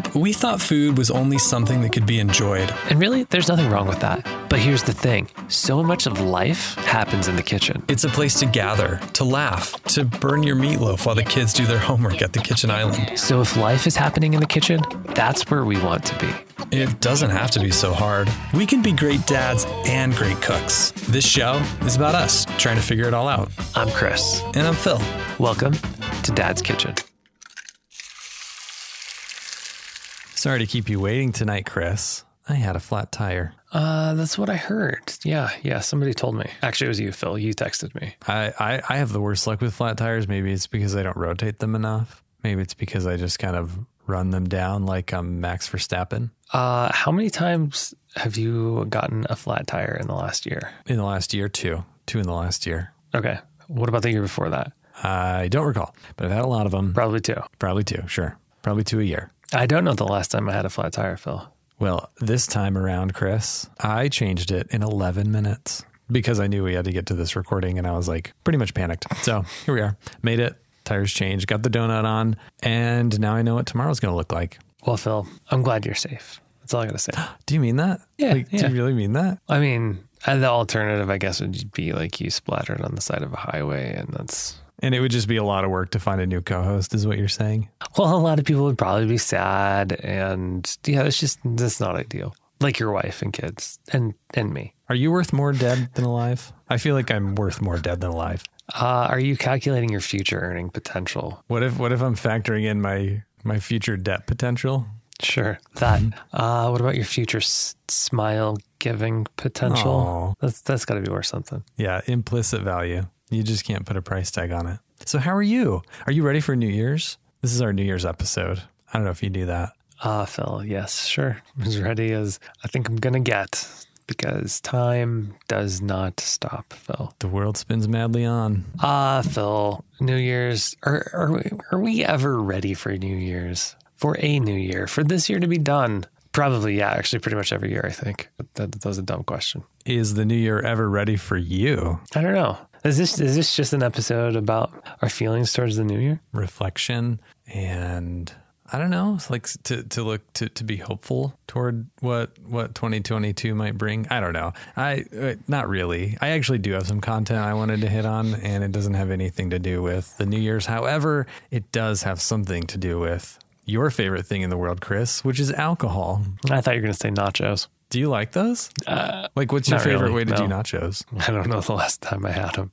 up, we thought food was only something that could be enjoyed. And really, there's nothing wrong with that. But here's the thing so much of life happens in the kitchen. It's a place to gather, to laugh, to burn your meatloaf while the kids do their homework at the kitchen island. So if life is happening in the kitchen, that's where we want to be. It doesn't have to be so hard. We can be great dads and great cooks. This show is about us trying to figure it all out. I'm Chris. And I'm Phil. Welcome to Dad's Kitchen. Sorry to keep you waiting tonight, Chris. I had a flat tire. Uh, that's what I heard. Yeah, yeah. Somebody told me. Actually, it was you, Phil. You texted me. I, I, I have the worst luck with flat tires. Maybe it's because I don't rotate them enough. Maybe it's because I just kind of run them down like I'm Max Verstappen. Uh, how many times have you gotten a flat tire in the last year? In the last year, two. Two in the last year. Okay. What about the year before that? I don't recall, but I've had a lot of them. Probably two. Probably two, sure. Probably two a year. I don't know the last time I had a flat tire, Phil. Well, this time around, Chris, I changed it in 11 minutes because I knew we had to get to this recording and I was like pretty much panicked. So here we are. Made it. Tires changed, got the donut on, and now I know what tomorrow's going to look like. Well, Phil, I'm glad you're safe. That's all I got to say. Do you mean that? Yeah, Like, yeah. Do you really mean that? I mean, and the alternative, I guess, would be like you splattered on the side of a highway, and that's And it would just be a lot of work to find a new co host, is what you're saying? well, a lot of people would probably be sad, and yeah, it's just that's not ideal. Like your wife and kids, and and me. Are you worth more dead than alive? I feel like I'm worth more dead than alive. Uh, are you calculating your future earning potential? What if what if I'm factoring in my my future debt potential? Sure, that. Uh, what about your future s- smile giving potential? Aw. That's that's got to be worth something. Yeah, implicit value. You just can't put a price tag on it. So how are you? Are you ready for New Year's? This is our New Year's episode. I don't know if you do that. Ah, Phil, yes, sure. As ready as I think I'm going to get because time does not stop, Phil. The world spins madly on. Ah, Phil, New Year's. Are, are, we, are we ever ready for New Year's? For a new year? For this year to be done? Probably, yeah, actually, pretty much every year, I think. That, that was a dumb question. Is the new year ever ready for you? I don't know. Is this is this just an episode about our feelings towards the new year? Reflection and I don't know, it's like to, to look to, to be hopeful toward what what 2022 might bring. I don't know. I uh, not really. I actually do have some content I wanted to hit on and it doesn't have anything to do with the New Year's. However, it does have something to do with your favorite thing in the world, Chris, which is alcohol. I thought you were going to say nachos. Do you like those? Uh, Like what's your favorite really, way to do nachos? I don't know the last time I had them.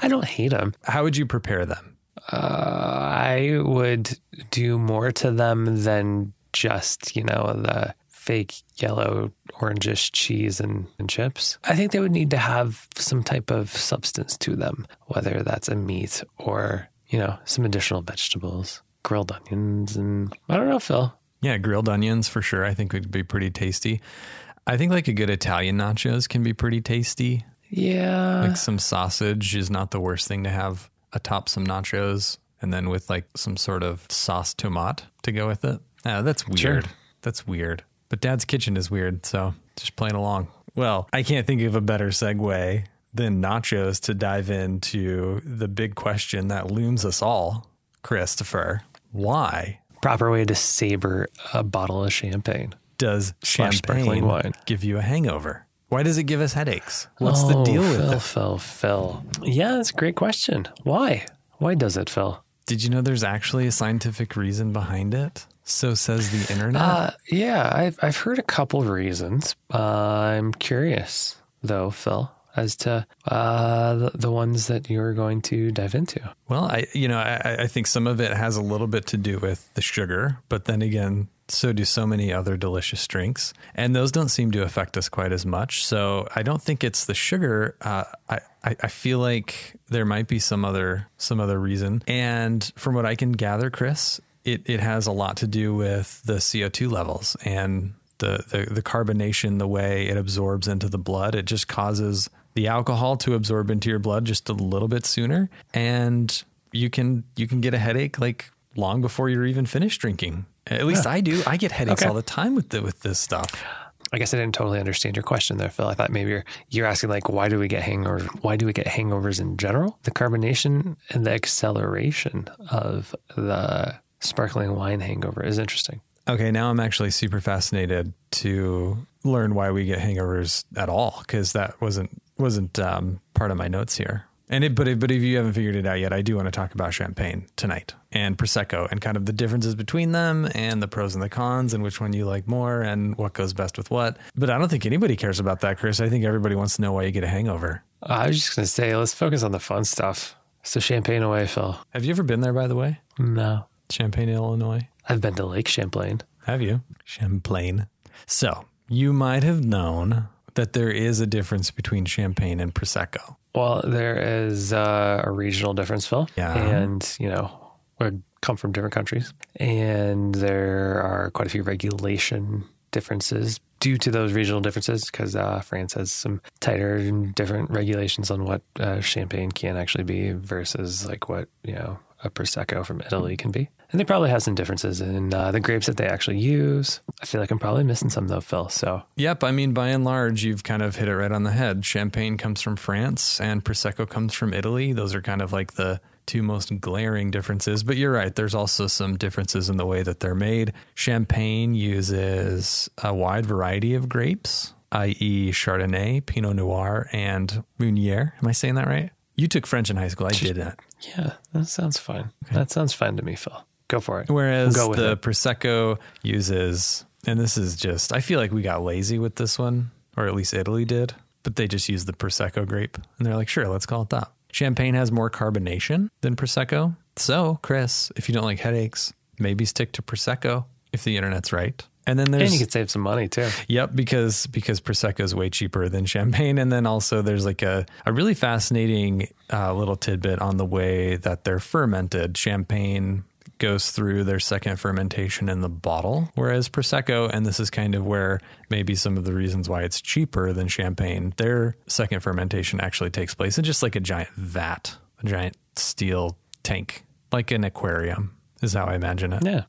I don't hate them. How would you prepare them? Uh, I would do more to them than just, you know, the fake yellow, orangish cheese and, and chips. I think they would need to have some type of substance to them, whether that's a meat or, you know, some additional vegetables, grilled onions, and I don't know, Phil. Yeah, grilled onions for sure. I think would be pretty tasty. I think like a good Italian nachos can be pretty tasty. Yeah. Like some sausage is not the worst thing to have atop some nachos, and then with like some sort of sauce tomate to go with it. Ah, that's weird. Sure. That's weird. But Dad's kitchen is weird, so just playing along. Well, I can't think of a better segue than nachos to dive into the big question that looms us all, Christopher. Why Proper way to savor a bottle of champagne. does champagne sparkling wine. give you a hangover? Why does it give us headaches? What's Oh, the deal with Phil, it? Phil, Phil. Yeah, that's a great question. Why? Why does it, Phil? Did you know there's actually a scientific reason behind it? So says the internet. Uh, yeah, I've I've heard a couple of reasons. Uh, I'm curious though, Phil, as to uh, the, ones that you're going to dive into. well, I you know I, I think some of it has a little bit to do with the sugar, but then again, so do so many other delicious drinks, and those don't seem to affect us quite as much. So I don't think it's the sugar. Uh, I, I I feel like there might be some other some other reason, and from what I can gather, Chris, it it has a lot to do with the CO two levels and the, the the carbonation, the way it absorbs into the blood. It just causes the alcohol to absorb into your blood just a little bit sooner, and you can you can get a headache like long before you're even finished drinking. At least I do. I get headaches Okay. all the time with the, with this stuff. I guess I didn't totally understand your question there, Phil. I thought maybe you're you're asking like why do we get hangovers? Why do we get hangovers in general? The carbonation and the acceleration of the sparkling wine hangover is interesting. Okay, now I'm actually super fascinated to learn why we get hangovers at all because that wasn't wasn't um, part of my notes here. And it, but it, but if you haven't figured it out yet, I do want to talk about champagne tonight and prosecco and kind of the differences between them and the pros and the cons and which one you like more and what goes best with what. But I don't think anybody cares about that, Chris. I think everybody wants to know why you get a hangover. I was just going to say, let's focus on the fun stuff. So champagne away, Phil. Have you ever been there, by the way? No, Champaign, Illinois. I've been to Lake Champlain. Have you? Champlain. So you might have known that there is a difference between champagne and prosecco. Well, there is uh, a regional difference, Phil. Yeah. And, you know, we come from different countries. And there are quite a few regulation differences due to those regional differences because uh, France has some tighter and different regulations on what uh, champagne can actually be versus like what, you know, a Prosecco from Italy can be. And they probably have some differences in uh, the grapes that they actually use. I feel like I'm probably missing some though, Phil. So Yep, I mean, by and large, you've kind of hit it right on the head. Champagne comes from France and Prosecco comes from Italy. Those are kind of like the two most glaring differences. But you're right, there's also some differences in the way that they're made. Champagne uses a wide variety of grapes, i.e., Chardonnay, Pinot Noir, and Meunier. Am I saying that right? You took French in high school. I did that. yeah, that sounds fine. That sounds fine to me, Phil. Go for it. Whereas We'll go with the it. Prosecco uses, and this is just, I feel like we got lazy with this one, or at least Italy did, but they just used the Prosecco grape. And they're like, sure, let's call it that. Champagne has more carbonation than Prosecco. So, Chris, if you don't like headaches, maybe stick to Prosecco if the internet's right. And then there's And you could save some money too. Yep, because because prosecco is way cheaper than champagne, and then also there's like a a really fascinating uh, little tidbit on the way that they're fermented. Champagne goes through their second fermentation in the bottle, whereas prosecco, and this is kind of where maybe some of the reasons why it's cheaper than champagne, their second fermentation actually takes place in just like a giant vat, a giant steel tank, like an aquarium, is how I imagine it. Yeah.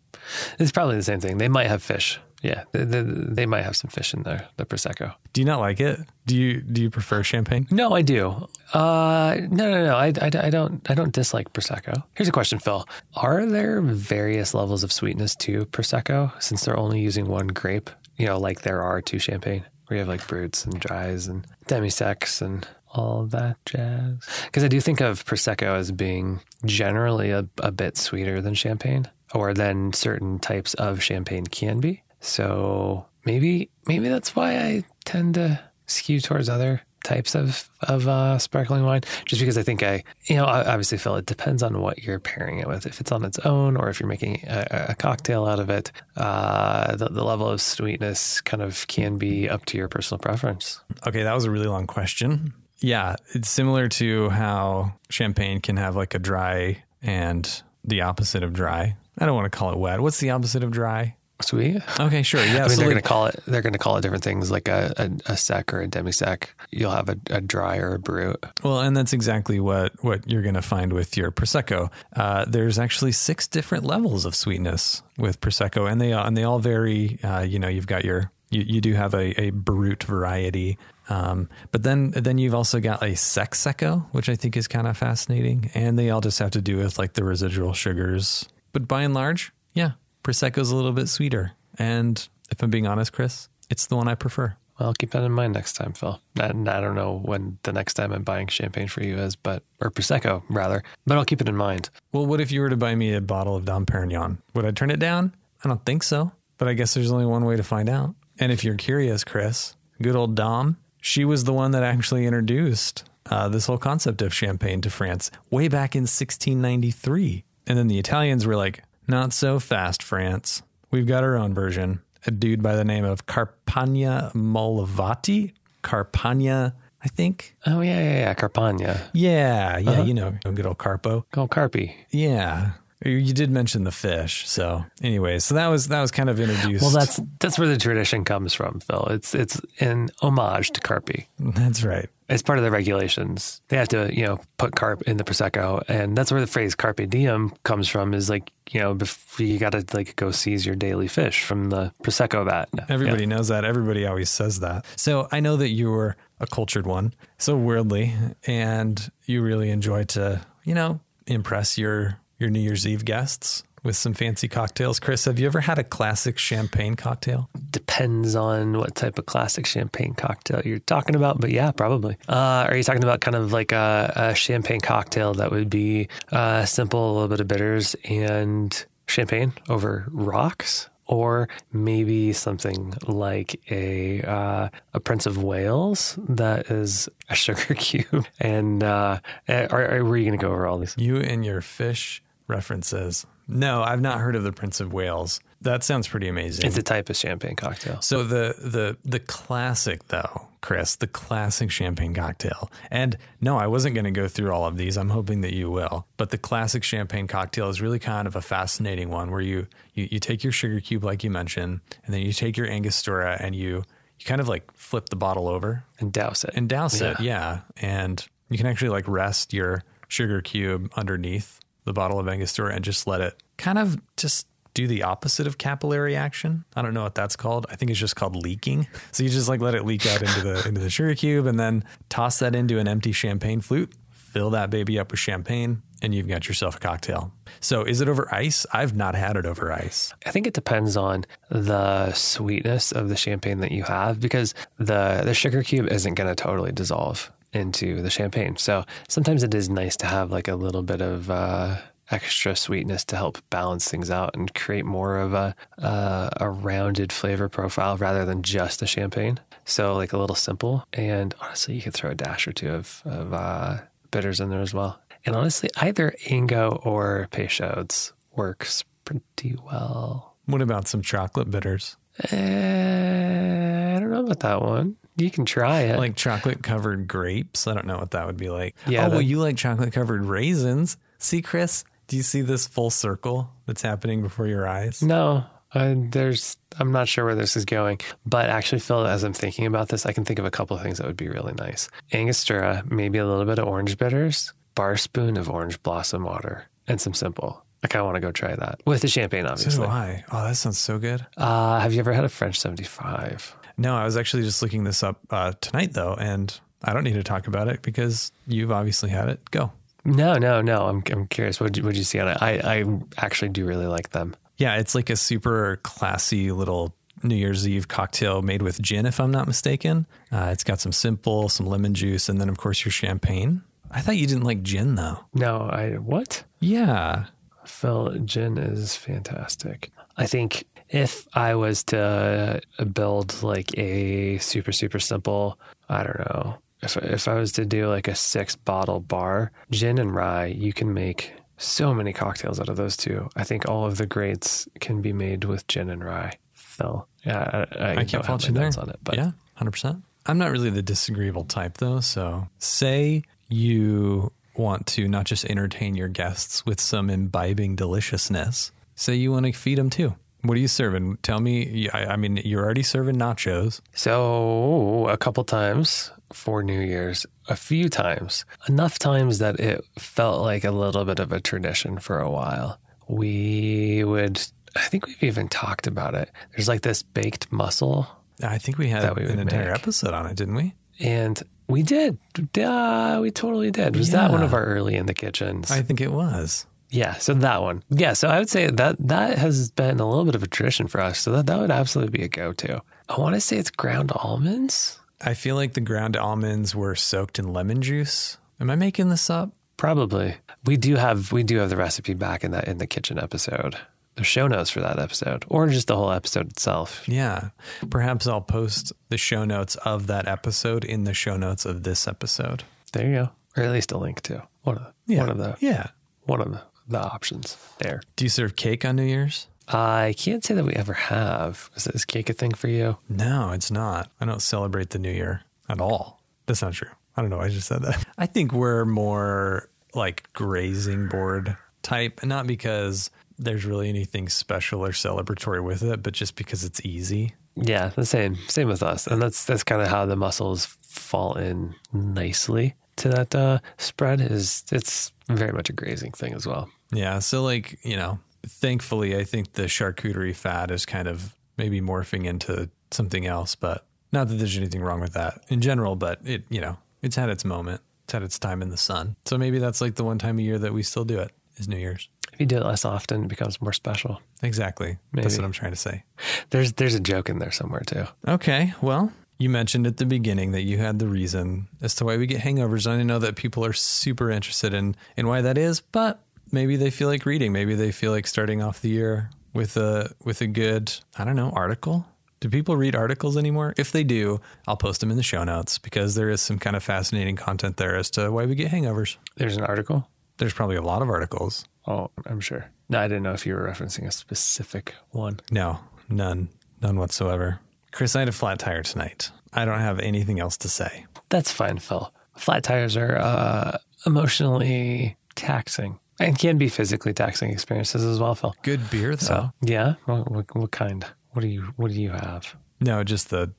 It's probably the same thing. They might have fish. Yeah. They, they, they might have some fish in there, the Prosecco. Do you not like it? Do you do you prefer champagne? No, I do. Uh, no, no, no. I, I, I don't. I don't dislike prosecco. Here's a question, Phil. Are there various levels of sweetness to prosecco since they're only using one grape? You know, like there are to champagne, where you have like brutes and dries and demi-secs and all that jazz. Because I do think of prosecco as being generally a, a bit sweeter than champagne, or than certain types of champagne can be. So maybe maybe that's why I tend to skew towards other types of of uh, sparkling wine, just because I think I, you know, obviously feel it depends on what you're pairing it with. If it's on its own, or if you're making a, a cocktail out of it, uh, the, the level of sweetness kind of can be up to your personal preference. Okay, that was a really long question. Yeah, it's similar to how champagne can have like a dry and the opposite of dry. I don't want to call it wet. What's the opposite of dry? Sweet. Okay, sure. Yeah, I mean, they're going to call it. They're going to call it different things, like a, a, a sec or a demi sec. You'll have a, a dry or a brut. well, and that's exactly what what you're going to find with your prosecco. Uh, there's actually six different levels of sweetness with prosecco, and they and they all vary. Uh, you know, you've got your you, you do have a, a brut variety, um, but then then you've also got a sec secco, which I think is kind of fascinating, and they all just have to do with like the residual sugars. But by and large, yeah, prosecco's a little bit sweeter, and if I'm being honest, Chris, it's the one I prefer. Well, I'll keep that in mind next time, Phil. And I don't know when the next time I'm buying champagne for you is, but or prosecco rather. But I'll keep it in mind. Well, what if you were to buy me a bottle of Dom Perignon? Would I turn it down? I don't think so, but I guess there's only one way to find out. And if you're curious, Chris, good old Dom, she was the one that actually introduced uh, this whole concept of champagne to France way back in 1693. And then the Italians were like, not so fast, France. We've got our own version. A dude by the name of Carpagna Molavati. Carpagna, I think. Oh yeah, yeah, yeah. Carpagna. Yeah, yeah, uh-huh. you know, good old Carpo. Go Carpi. Yeah. You did mention the fish. So anyway, so that was that was kind of introduced. Well, that's that's where the tradition comes from, Phil. It's it's an homage to Carpi. that's right. It's part of the regulations. They have to, you know, put carp in the prosecco, and that's where the phrase "carpe diem" comes from. Is like, you know, bef- you got to like go seize your daily fish from the prosecco vat. Everybody knows that. Everybody always says that. So I know that you were a cultured one, so worldly, and you really enjoy to, you know, impress your your New Year's Eve guests with some fancy cocktails. Chris, have you ever had a classic champagne cocktail? Depends on what type of classic champagne cocktail you're talking about, but yeah, probably. Uh, are you talking about kind of like a, a champagne cocktail that would be uh, simple, a little bit of bitters and champagne over rocks? or maybe something like a uh, a Prince of Wales that is a sugar cube. And uh, are, are, were you going to go over all these? You and your fish references. No, I've not heard of the Prince of Wales. That sounds pretty amazing. It's a type of champagne cocktail. So the the the classic though, Chris, the classic champagne cocktail. And no, I wasn't going to go through all of these. I'm hoping that you will. But the classic champagne cocktail is really kind of a fascinating one where you you, you take your sugar cube like you mentioned, and then you take your Angostura and you you kind of like flip the bottle over and douse it. And douse yeah. it, yeah. And you can actually like rest your sugar cube underneath the bottle of Angostura and just let it kind of just do the opposite of capillary action. I don't know what that's called. I think it's just called leaking. So you just like let it leak out into the into the sugar cube and then toss that into an empty champagne flute, fill that baby up with champagne, and you've got yourself a cocktail. So is it over ice? I've not had it over ice. I think it depends on the sweetness of the champagne that you have because the the sugar cube isn't going to totally dissolve into the champagne. So sometimes it is nice to have like a little bit of uh, extra sweetness to help balance things out and create more of a uh, a rounded flavor profile rather than just the champagne. So like a little simple, and honestly, you could throw a dash or two of, of uh, bitters in there as well. And honestly, either Ango or Peychaud's works pretty well. What about some chocolate bitters? Uh, I don't know about that one. You can try it. Like chocolate covered grapes. I don't know what that would be like. Yeah. Oh, well, you like chocolate covered raisins. See, Chris, do you see this full circle that's happening before your eyes? No. Uh, there's, I'm not sure where this is going, but actually, Phil, as I'm thinking about this, I can think of a couple of things that would be really nice. Angostura, maybe a little bit of orange bitters, bar spoon of orange blossom water, and some simple. I kind of want to go try that with the champagne, obviously. So do I. Oh, that sounds so good. Uh, have you ever had a French 75? No, I was actually just looking this up uh, tonight, though, and I don't need to talk about it because you've obviously had it. Go. No, no, no. I'm I'm curious. What did you see on it? I I actually do really like them. Yeah, it's like a super classy little New Year's Eve cocktail made with gin, if I'm not mistaken. Uh, it's got some simple, some lemon juice, and then of course your champagne. I thought you didn't like gin though. No, I what? Yeah, Phil, gin is fantastic. I think if I was to uh, build like a super, super simple, I don't know, if, if I was to do like a six bottle bar, gin and rye, you can make so many cocktails out of those two. I think all of the greats can be made with gin and rye. Phil, yeah, I, I, I can't fault you there. On it, but yeah, hundred percent. I'm not really the disagreeable type though. So say you want to not just entertain your guests with some imbibing deliciousness. Say you want to feed them too. What are you serving? Tell me. I, I mean, you're already serving nachos. So a couple times for New Year's, a few times, enough times that it felt like a little bit of a tradition for a while. We would. I think we've even talked about it. There's like this baked mussel. I think we had we an entire make. episode on it, didn't we? And we did. Uh, we totally did. Was yeah. that one of our early in the kitchens? I think it was. Yeah, so that one. Yeah, so I would say that that has been a little bit of a tradition for us. So that, that would absolutely be a go to. I want to say it's ground almonds. I feel like the ground almonds were soaked in lemon juice. Am I making this up? Probably. We do have we do have the recipe back in that in the kitchen episode. The show notes for that episode, or just the whole episode itself. Yeah. Perhaps I'll post the show notes of that episode in the show notes of this episode. There you go. Or at least a link to one of the, yeah. one of the yeah one of the the options there. Do you serve cake on New Year's? I can't say that we ever have. Is this cake a thing for you? No, it's not. I don't celebrate the New Year at all. That's not true. I don't know. I just said that. I think we're more like grazing board type, and not because there's really anything special or celebratory with it, but just because it's easy. Yeah, the same. Same with us. And that's that's kind of how the mussels fall in nicely to that uh, spread is it's very much a grazing thing as well. Yeah. So like, you know, thankfully I think the charcuterie fad is kind of maybe morphing into something else, but not that there's anything wrong with that in general, but it, you know, it's had its moment. It's had its time in the sun. So maybe that's like the one time a year that we still do it is New Year's. If you do it less often, it becomes more special. Exactly. That's what I'm trying to say. There's there's a joke in there somewhere too. Okay. Well, you mentioned at the beginning that you had the reason as to why we get hangovers. And I know that people are super interested in, in why that is, but maybe they feel like reading. Maybe they feel like starting off the year with a with a good, I don't know, article. Do people read articles anymore? If they do, I'll post them in the show notes because there is some kind of fascinating content there as to why we get hangovers. There's an article. There's probably a lot of articles. Oh, I'm sure. No, I didn't know if you were referencing a specific one. No, none, none whatsoever. Chris, I had a flat tire tonight. I don't have anything else to say. That's fine, Phil. Flat tires are uh, emotionally taxing and can be physically taxing experiences as well, Phil. Good beer, though. So, yeah. What, what, what kind? What do you What do you have? No, just the.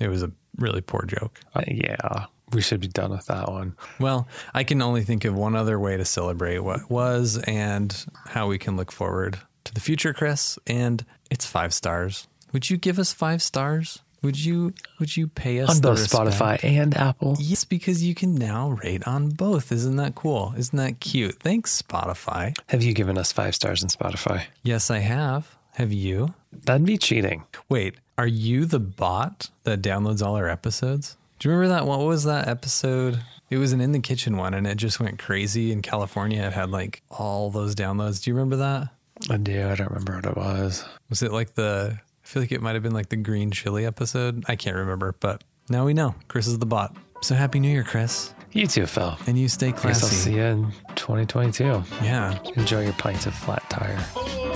It was a really poor joke. Uh, yeah, we should be done with that one. Well, I can only think of one other way to celebrate what was and how we can look forward to the future, Chris. And it's five stars. Would you give us five stars? Would you Would you pay us On both? Spotify and Apple. Yes, because you can now rate on both. Isn't that cool? Isn't that cute? Thanks, Spotify. Have you given us five stars in Spotify? Yes, I have. Have you? That'd be cheating. Wait, are you the bot that downloads all our episodes? Do you remember that one? What was that episode? It was an in the kitchen one and it just went crazy in California. It had like all those downloads. Do you remember that? I do. I don't remember what it was. Was it like the, feel like it might have been like the green chili episode. I can't remember, but now we know Chris is the bot. So happy new year, Chris. You too, Phil. And you stay Guess I'll see you in 2022. Yeah. Enjoy your pints of flat tire.